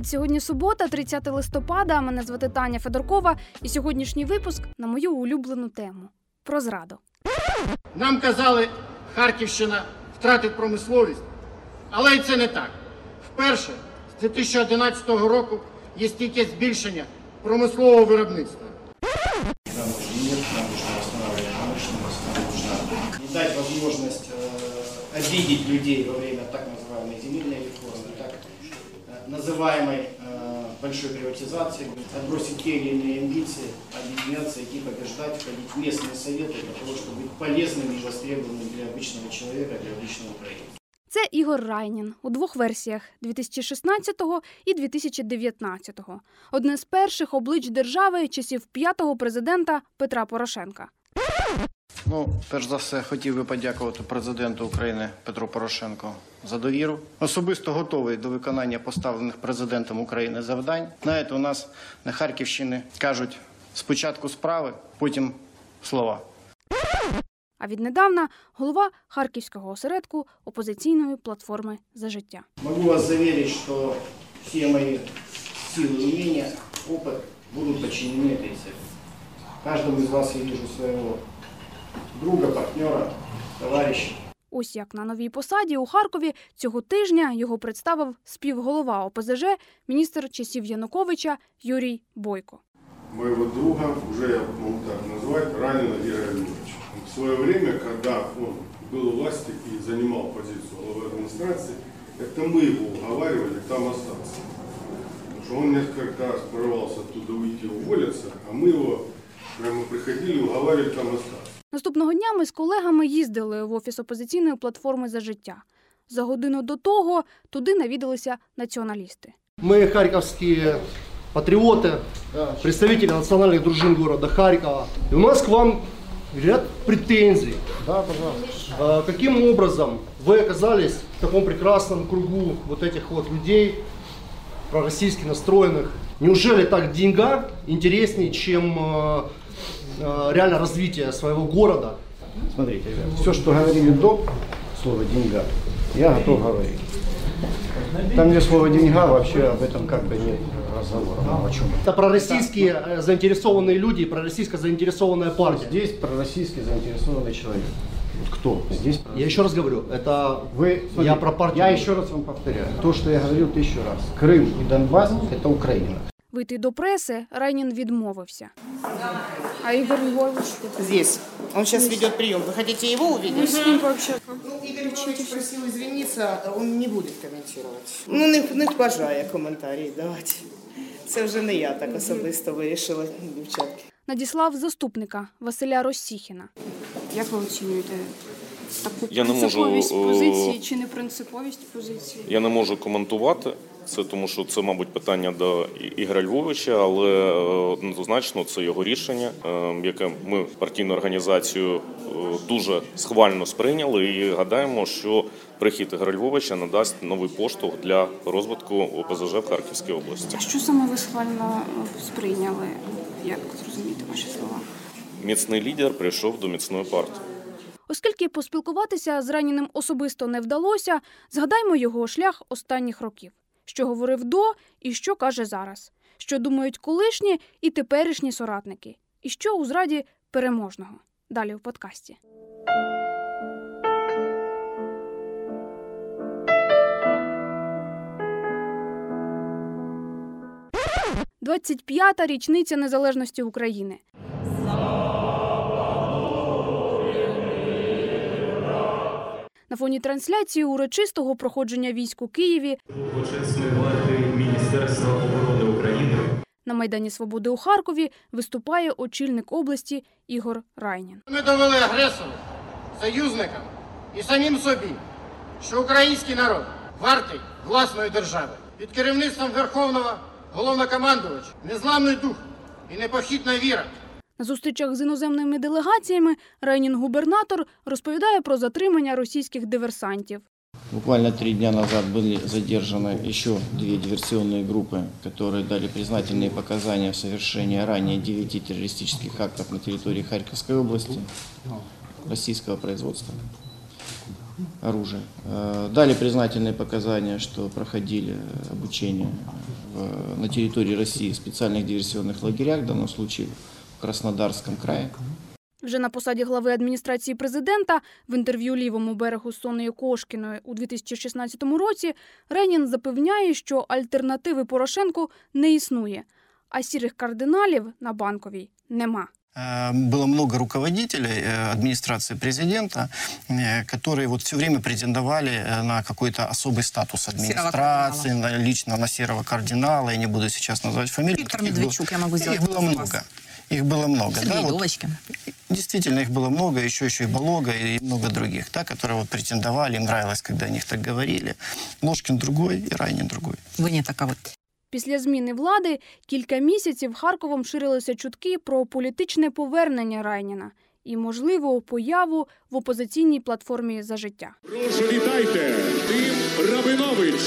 Привіт! Сьогодні субота, 30 листопада. Мене звати Таня Федоркова, і сьогоднішній випуск на мою улюблену тему про зраду. Нам казали, Харківщина втратить промисловість, але і це не так. Вперше з 2011 року є стільки збільшення промислового виробництва. Нам нужен мир, нам нужно восстанавливать промышленность, нам нужно не дать возможность э, обидеть людей во время так называемой земельной реформы, так э, называемой э, большой приватизации, отбросить те или иные амбиции, объединяться, идти побеждать, входить в местные советы для того, чтобы быть полезными и востребованными для обычного человека, для обычного украинца. Це Ігор Райнін у двох версіях 2016 і 2019. Одне з перших облич держави часів п'ятого президента Петра Порошенка. Ну, перш за все, хотів би подякувати президенту України Петру Порошенку за довіру. Особисто готовий до виконання поставлених президентом України завдань. Знаєте, у нас на Харківщині кажуть спочатку справи, потім слова. А віднедавна голова харківського осередку опозиційної платформи за життя. Могу вас заверить, что все мои силы, умения, опыт будут подчинены этой цели. Каждому из вас я вижу своего друга, партнера, товарища. Ось як на новій посаді у Харкові цього тижня його представив співголова ОПЗЖ, міністр часів Януковича Юрій Бойко. моего друга, уже я могу так назвать, ранено Игоря Львовича. В свое время, когда он был у власти и занимал позицию главы администрации, это мы его уговаривали там остаться. Потому что он несколько раз порывался оттуда уйти, уволиться, а мы его прямо приходили и уговаривали там остаться. Наступного дня ми з колегами їздили в офіс опозиційної платформи за життя. За годину до того туди навідалися націоналісти. Мы харьковские патриоты, представители национальных дружин города Харькова. И у нас к вам ряд претензий. Да, пожалуйста. А, Каким образом вы оказались в таком прекрасном кругу вот этих вот людей, пророссийски настроенных? Неужели так деньга интереснее, чем э, э, реально развитие своего города? Смотрите, ребят, все, что говорили до слова «деньга», я готов говорить. Там, где слово «деньга», вообще об этом как бы нет разговора. Ну, о чем? Это пророссийские э, заинтересованные люди, и пророссийско заинтересованная партия. Здесь пророссийский заинтересованный человек. Кто? Здесь Я еще раз говорю, это Вы, я про партию. Я еще раз вам повторяю. То, что я говорил тысячу раз. Крым и Донбасс – это Украина. Вийти до преси Райнін відмовився. А Ігор Львович Здесь. Он сейчас ведет прием. Вы хотите его увидеть? ним пообщатися? Ну, Игорь Львович просил извиниться, он не будет комментировать. Ну, не, не бажає коментарі давати. Це вже не я так особисто вирішила, дівчатки. Надіслав заступника Василя Росіхіна. Як ви оцінюєте таку Я не можу, принциповість е, позиції чи непринциповість позиції? Я не можу коментувати це, тому що це, мабуть, питання до Ігоря Львовича, але е, однозначно це його рішення, е, яке ми партійну організацію е, дуже схвально сприйняли і гадаємо, що прихід Ігоря Львовича надасть новий поштовх для розвитку ОПЗЖ в Харківській області. Що саме ви схвально сприйняли? Як зрозуміти ваші слова? Міцний лідер прийшов до міцної партії. Оскільки поспілкуватися з раненим особисто не вдалося, згадаймо його шлях останніх років, що говорив до і що каже зараз, що думають колишні і теперішні соратники, і що у зраді переможного. Далі в подкасті. Двадцять п'ята річниця незалежності України. На фоні трансляції урочистого проходження військ у Києві Почесної влади Міністерства оборони України на Майдані Свободи у Харкові виступає очільник області Ігор Райнін. Ми довели агресору, союзникам і самим собі, що український народ вартий власної держави. Під керівництвом Верховного головнокомандувача незламний дух і непохитна віра. На зустрічах з іноземними делегаціями Райнін губернатор розповідає про затримання російських диверсантів. Буквально три дня назад были задержаны еще две диверсионные группы, которые дали признательные показания в совершении ранее девяти террористических актов на территории Харьковской области российского производства. оружия. Э, Дали признательные показания, что проходили э, обучение в- на территории России в специальных диверсионных лагерях, в данном случае в Краснодарском крае. Вже на посаді глави адміністрації президента в інтерв'ю лівому берегу з Сонею Кошкіною у 2016 році Ренін запевняє, що альтернативи Порошенку не існує, а сірих кардиналів на банковій нема. Э, Было много руководителей э, администрации президента, э, которые вот все время претендовали э, на какой-то особый статус администрации, на, лично на серого кардинала. Я не буду сейчас называть фамилию. Виктор Таких было- Медведчук, я могу сделать Их было вопрос. много. Их было много. Сергей да, вот Ловочкин. Действительно, их было много, еще, еще и Болога, и много других, да, которые вот претендовали, им нравилось, когда о них так говорили. Ложкин другой и Райнин другой. Вы не таковы. Після зміни влади кілька місяців Харковом ширилися чутки про політичне повернення Райніна і можливу появу в опозиційній платформі за життя. Прошу вітайте, Тим Рабинович.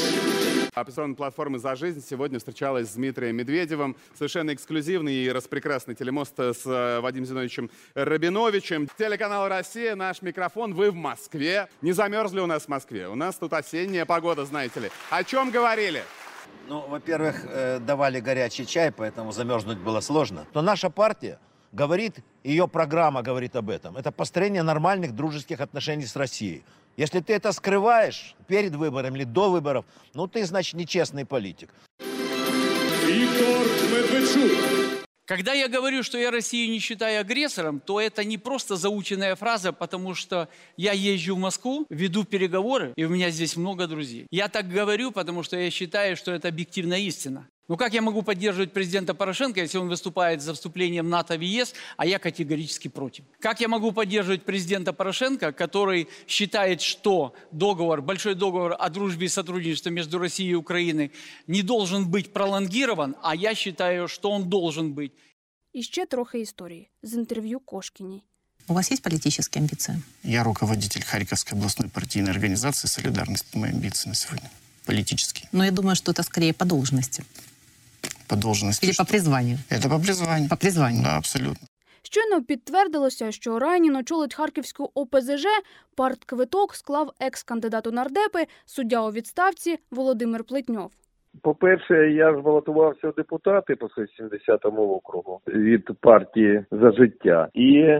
Оппозиционная платформа «За жизнь» сегодня встречалась с Дмитрием Медведевым. Совершенно эксклюзивный и распрекрасный телемост с э, Вадимом Зиновичем Рабиновичем. Телеканал «Россия», наш микрофон, вы в Москве. Не замерзли у нас в Москве? У нас тут осенняя погода, знаете ли. О чем говорили? Ну, во-первых, э, давали горячий чай, поэтому замерзнуть было сложно. Но наша партия говорит, ее программа говорит об этом. Это построение нормальных дружеских отношений с Россией. Если ты это скрываешь перед выборами или до выборов, ну ты, значит, нечестный политик. Когда я говорю, что я Россию не считаю агрессором, то это не просто заученная фраза, потому что я езжу в Москву, веду переговоры, и у меня здесь много друзей. Я так говорю, потому что я считаю, что это объективная истина. Ну как я могу поддерживать президента Порошенко, если он выступает за вступление в НАТО в ЕС, а я категорически против? Как я могу поддерживать президента Порошенко, который считает, что договор, большой договор о дружбе и сотрудничестве между Россией и Украиной не должен быть пролонгирован, а я считаю, что он должен быть. І ще трохи історії з інтерв'ю Кошкіній. У вас есть политические амбиции? Я руководитель Харьковской областной партийной организации «Солидарность». Мои амбиции на сегодня политические. Но я думаю, что это скорее по должности. По должности. Или по призванию. Это по призванию. По призванию. Да, абсолютно. Щойно підтвердилося, що Райнін очолить Харківську ОПЗЖ, партквиток склав екс-кандидат у нардепи, суддя у відставці Володимир Плетньов. По-перше, я ж балотувався в депутати по 170 округу від партії за життя. І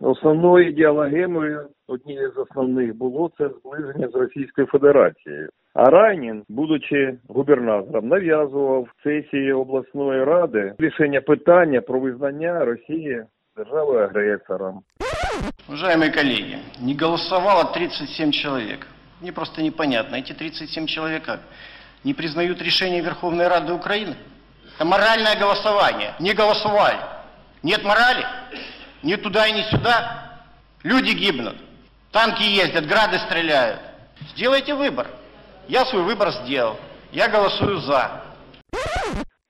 основною ідеологемою, однією з основних було це зближення з Російською Федерацією. А Райнін, будучи губернатором, нав'язував сесії обласної ради рішення питання про визнання Росії державою агресором. Уважаемые коллеги, не голосовало 37 человек. Мне просто непонятно, эти 37 человек? Не признают решение Верховной Рады Украины? Это моральное голосование. Не голосовали. Нет морали? Ни туда и ни сюда. Люди гибнут. Танки ездят, грады стреляют. Сделайте выбор. Я свой выбор сделал. Я голосую за.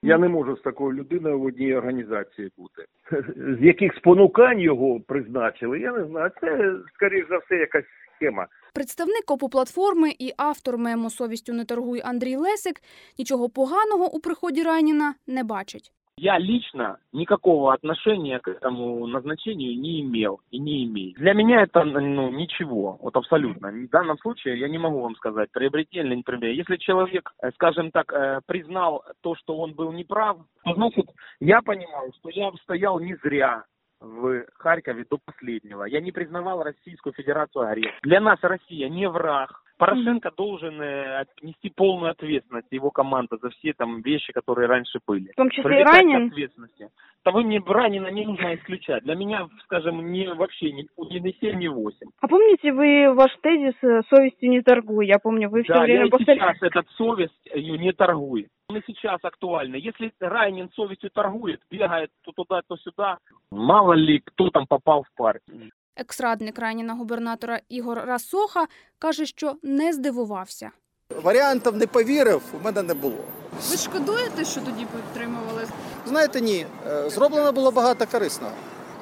Я не можу з такою людиною в одній організації бути. З яких спонукань його призначили, я не знаю. Це, скоріш за все, якась схема. Представник ОПО-платформи і автор мему «Совістю не торгуй» Андрій Лесик нічого поганого у приході Райніна не бачить. Я лично никакого отношения к этому назначению не имел и не имею. Для меня это ну, ничего, вот абсолютно. В данном случае я не могу вам сказать, приобретение или не приобретение. Если человек, э, скажем так, э, признал то, что он был неправ, то значит, я понимаю, что я стоял не зря в Харькове до последнего. Я не признавал Российскую Федерацию агрессором. Для нас Россия не враг. Порошенко должен э, нести полную ответственность, его команда, за все там вещи, которые раньше были. В том числе и Привлекать к Ранин? ответственности. Того мне Ранина не нужно исключать. Для меня, скажем, не вообще ни, ни 7, ни 8. А помните вы ваш тезис э, «совестью не торгуй»? Я помню, вы все да, я время и повторяли. сейчас этот совесть не торгует. Он и сейчас актуальный. Если Райнин совестью торгует, бегает то туда, то сюда, мало ли кто там попал в партию. Екс-радник Райніна губернатора Ігор Расоха каже, що не здивувався. Варіантів не повірив, у мене не було. Ви шкодуєте, що тоді підтримували? Знаєте, ні, е, зроблено було багато корисного.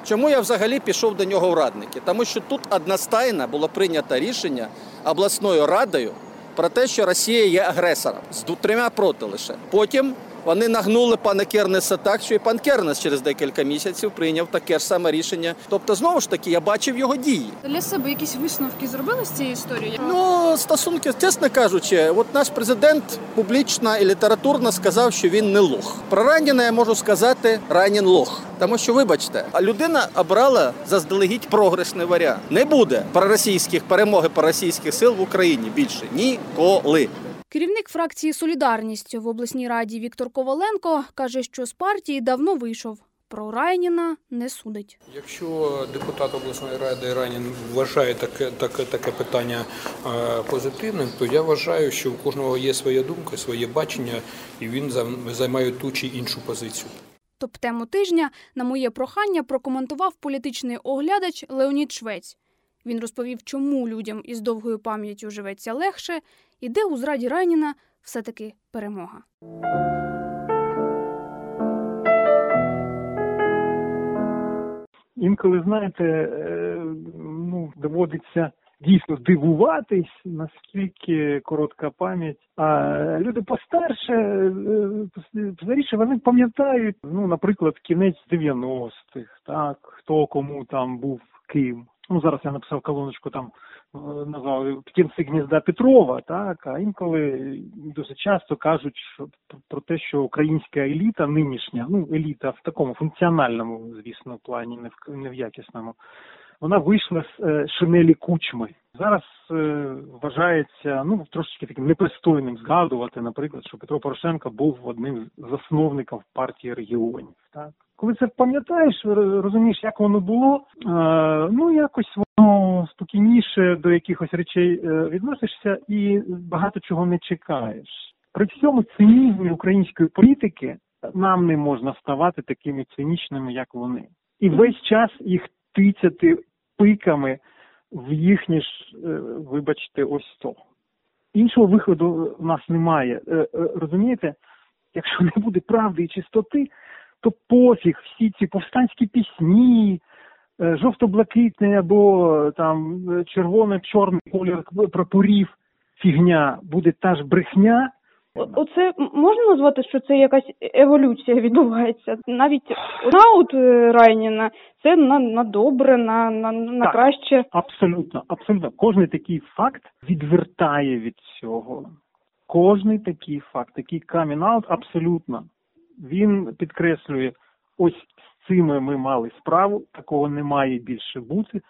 Чому я взагалі пішов до нього в радники? Тому що тут одностайно було прийнято рішення обласною радою про те, що Росія є агресором з трьома проти лише. Потім Вони нагнули пана Кернеса так, що і пан Кернес через декілька місяців прийняв таке ж саме рішення. Тобто, знову ж таки, я бачив його дії. Для себе якісь висновки зробили з цієї історії? Ну, стосунки, чесно кажучи, от наш президент публічно і літературно сказав, що він не лох. Про Раніна я можу сказати Ранін лох. Тому що, вибачте, а людина обрала заздалегідь прогресний варіант. Не буде проросійських перемоги проросійських сил в Україні більше ніколи. Керівник фракції Солідарність в обласній раді Віктор Коваленко каже, що з партії давно вийшов. Про Райніна не судить. Якщо депутат обласної ради Ранін вважає таке, таке, таке питання е, позитивним, то я вважаю, що у кожного є своя думка, своє бачення, і він займає ту чи іншу позицію. Топ-тему тижня на моє прохання прокоментував політичний оглядач Леонід Швець. Він розповів, чому людям із довгою пам'яттю живеться легше, і де у зраді Райніна все-таки перемога. інколи, знаєте, е, ну, доводиться дійсно дивуватись, наскільки коротка пам'ять. А люди постарше, е, постаріше, вони пам'ятають, ну, наприклад, кінець 90-х, так, хто кому там був ким. Ну, зараз я написав колоночку там е, назвав птінці гнізда Петрова, так, а інколи дуже часто кажуть що, про те, що українська еліта нинішня, ну еліта в такому функціональному, звісно, плані, не в не в якісному, вона вийшла з е, шинелі кучми. Зараз е, вважається ну трошечки таким непристойним згадувати, наприклад, що Петро Порошенко був одним з засновників партії регіонів. Так коли це пам'ятаєш, розумієш, як воно було, е, ну якось воно спокійніше до якихось речей е, відносишся і багато чого не чекаєш. При всьому цинізмі української політики нам не можна ставати такими цинічними, як вони, і весь час їх тицяти пиками в їхнє ж, е, вибачте, ось то. Іншого виходу в нас немає. Розумієте, якщо не буде правди і чистоти, то пофіг всі ці повстанські пісні, е, жовто-блакитний або е, там е, червоно-чорний колір прапорів, фігня, буде та ж брехня. Оце можна назвати, що це якась еволюція відбувається. Навіть наут е, Райніна це на, на добре, на, на, на Так. краще. Абсолютно, абсолютно. Кожний такий факт відвертає від цього. Кожний такий факт, такий камін-аут, абсолютно. Він підкреслює, ось з цими ми мали справу, такого не має більше бути.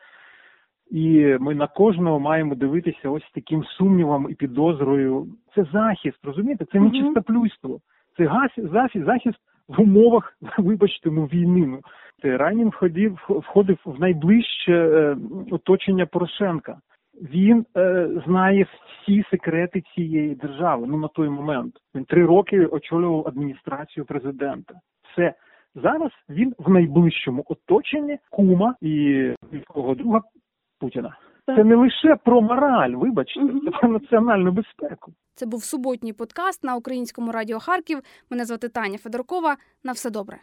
І ми на кожного маємо дивитися ось таким сумнівом і підозрою. Це захист, розумієте? Це не чистоплюйство. Це гас- захист, захист в умовах, вибачте, ну війни. Це Ранін входив, входив в найближче е, оточення Порошенка. Він е, знає всі секрети цієї держави. Ну на той момент він три роки очолював адміністрацію президента. Все зараз він в найближчому оточенні кума і військового друга Путіна. Це не лише про мораль, вибачте, це про національну безпеку. Це був суботній подкаст на українському радіо Харків. Мене звати Таня Федоркова. На все добре.